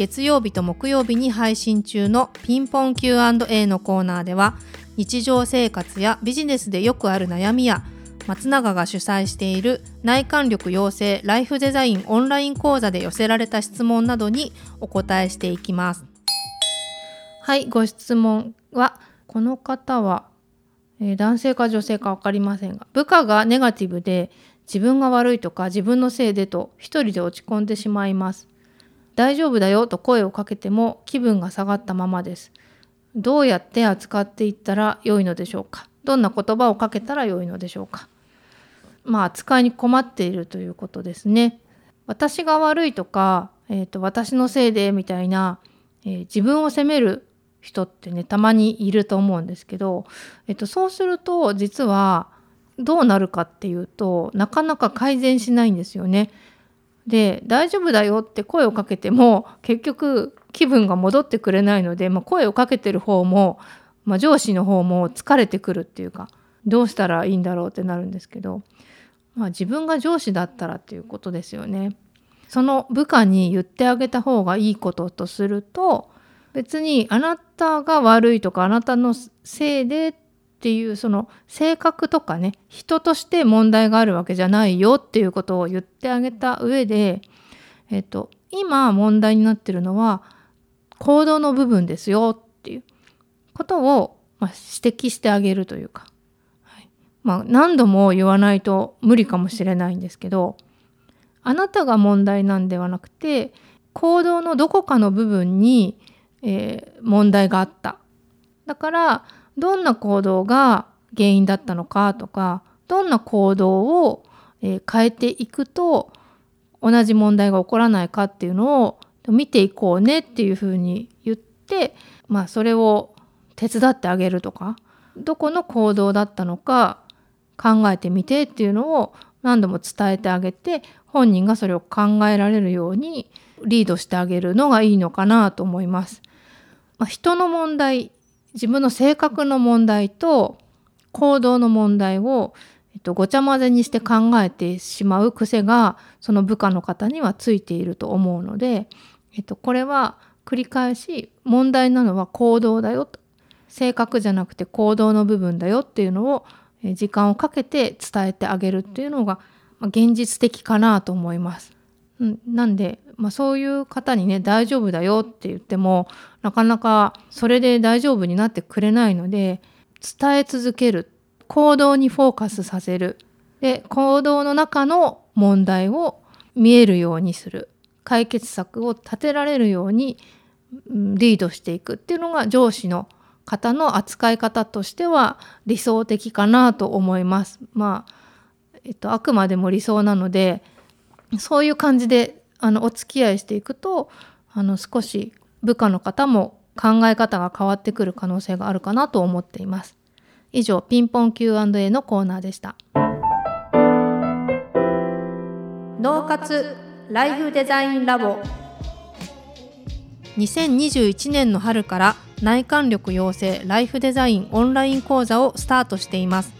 月曜日と木曜日に配信中のピンポン Q&A のコーナーでは日常生活やビジネスでよくある悩みや松永が主催している内観力養成ライフデザインオンライン講座で寄せられた質問などにお答えしていきます。はいご質問はこの方は、えー、男性か女性か分かりませんが部下がネガティブで自分が悪いとか自分のせいでと一人で落ち込んでしまいます。大丈夫だよと声をかけても気分が下がったままです。どうやって扱っていったら良いのでしょうか？どんな言葉をかけたら良いのでしょうか？まあ扱いに困っているということですね。私が悪いとか、えーと、私のせいでみたいな、えー、自分を責める人ってねたまにいると思うんですけど、えーとそうすると実はどうなるかっていうとなかなか改善しないんですよね。で大丈夫だよって声をかけても結局気分が戻ってくれないので、まあ、声をかけてる方も、まあ、上司の方も疲れてくるっていうかどうしたらいいんだろうってなるんですけど、まあ、自分が上司だったらっていうことですよね。その部下に言ってあげた方がいいこととすると別にあなたが悪いとかあなたのせいでっっていうその性格とかね人として問題があるわけじゃないよっていうことを言ってあげた上で、えっと、今問題になってるのは行動の部分ですよっていうことを、ま、指摘してあげるというか、はい。まあ、何度も言わないと無理かもしれないんですけどあなたが問題なんではなくて行動のどこかの部分に、えー、問題があった。だからどんな行動が原因だったのかとかどんな行動を、変えていくと同じ問題が起こらないかっていうのを見ていこうねっていうふうに言ってまあそれを手伝ってあげるとかどこの行動だったのか考えてみてっていうのを何度も伝えてあげて本人がそれを考えられるようにリードしてあげるのがいいのかなと思います。まあ、人の問題自分の性格の問題と行動の問題を、えっと、ごちゃ混ぜにして考えてしまう癖がその部下の方にはついていると思うので、えっと、これは繰り返し問題なのは行動だよと性格じゃなくて行動の部分だよっていうのを時間をかけて伝えてあげるっていうのが現実的かなと思います。うん、なんで、まあ、そういう方にね大丈夫だよって言ってもなかなかそれで大丈夫になってくれないので伝え続ける。行動にフォーカスさせる。で行動の中の問題を見えるようにする。解決策を立てられるようにリードしていくっていうのが上司の方の扱い方としては理想的かなと思います。まあえっと、あくまでも理想なのでそういう感じであのお付き合いしていくとあの少し部下の方も考え方が変わってくる可能性があるかなと思っています。以上ピンポン Q&A のコーナーでした。脳活ライフデザインラボ2021年の春から内観力養成ライフデザインオンライン講座をスタートしています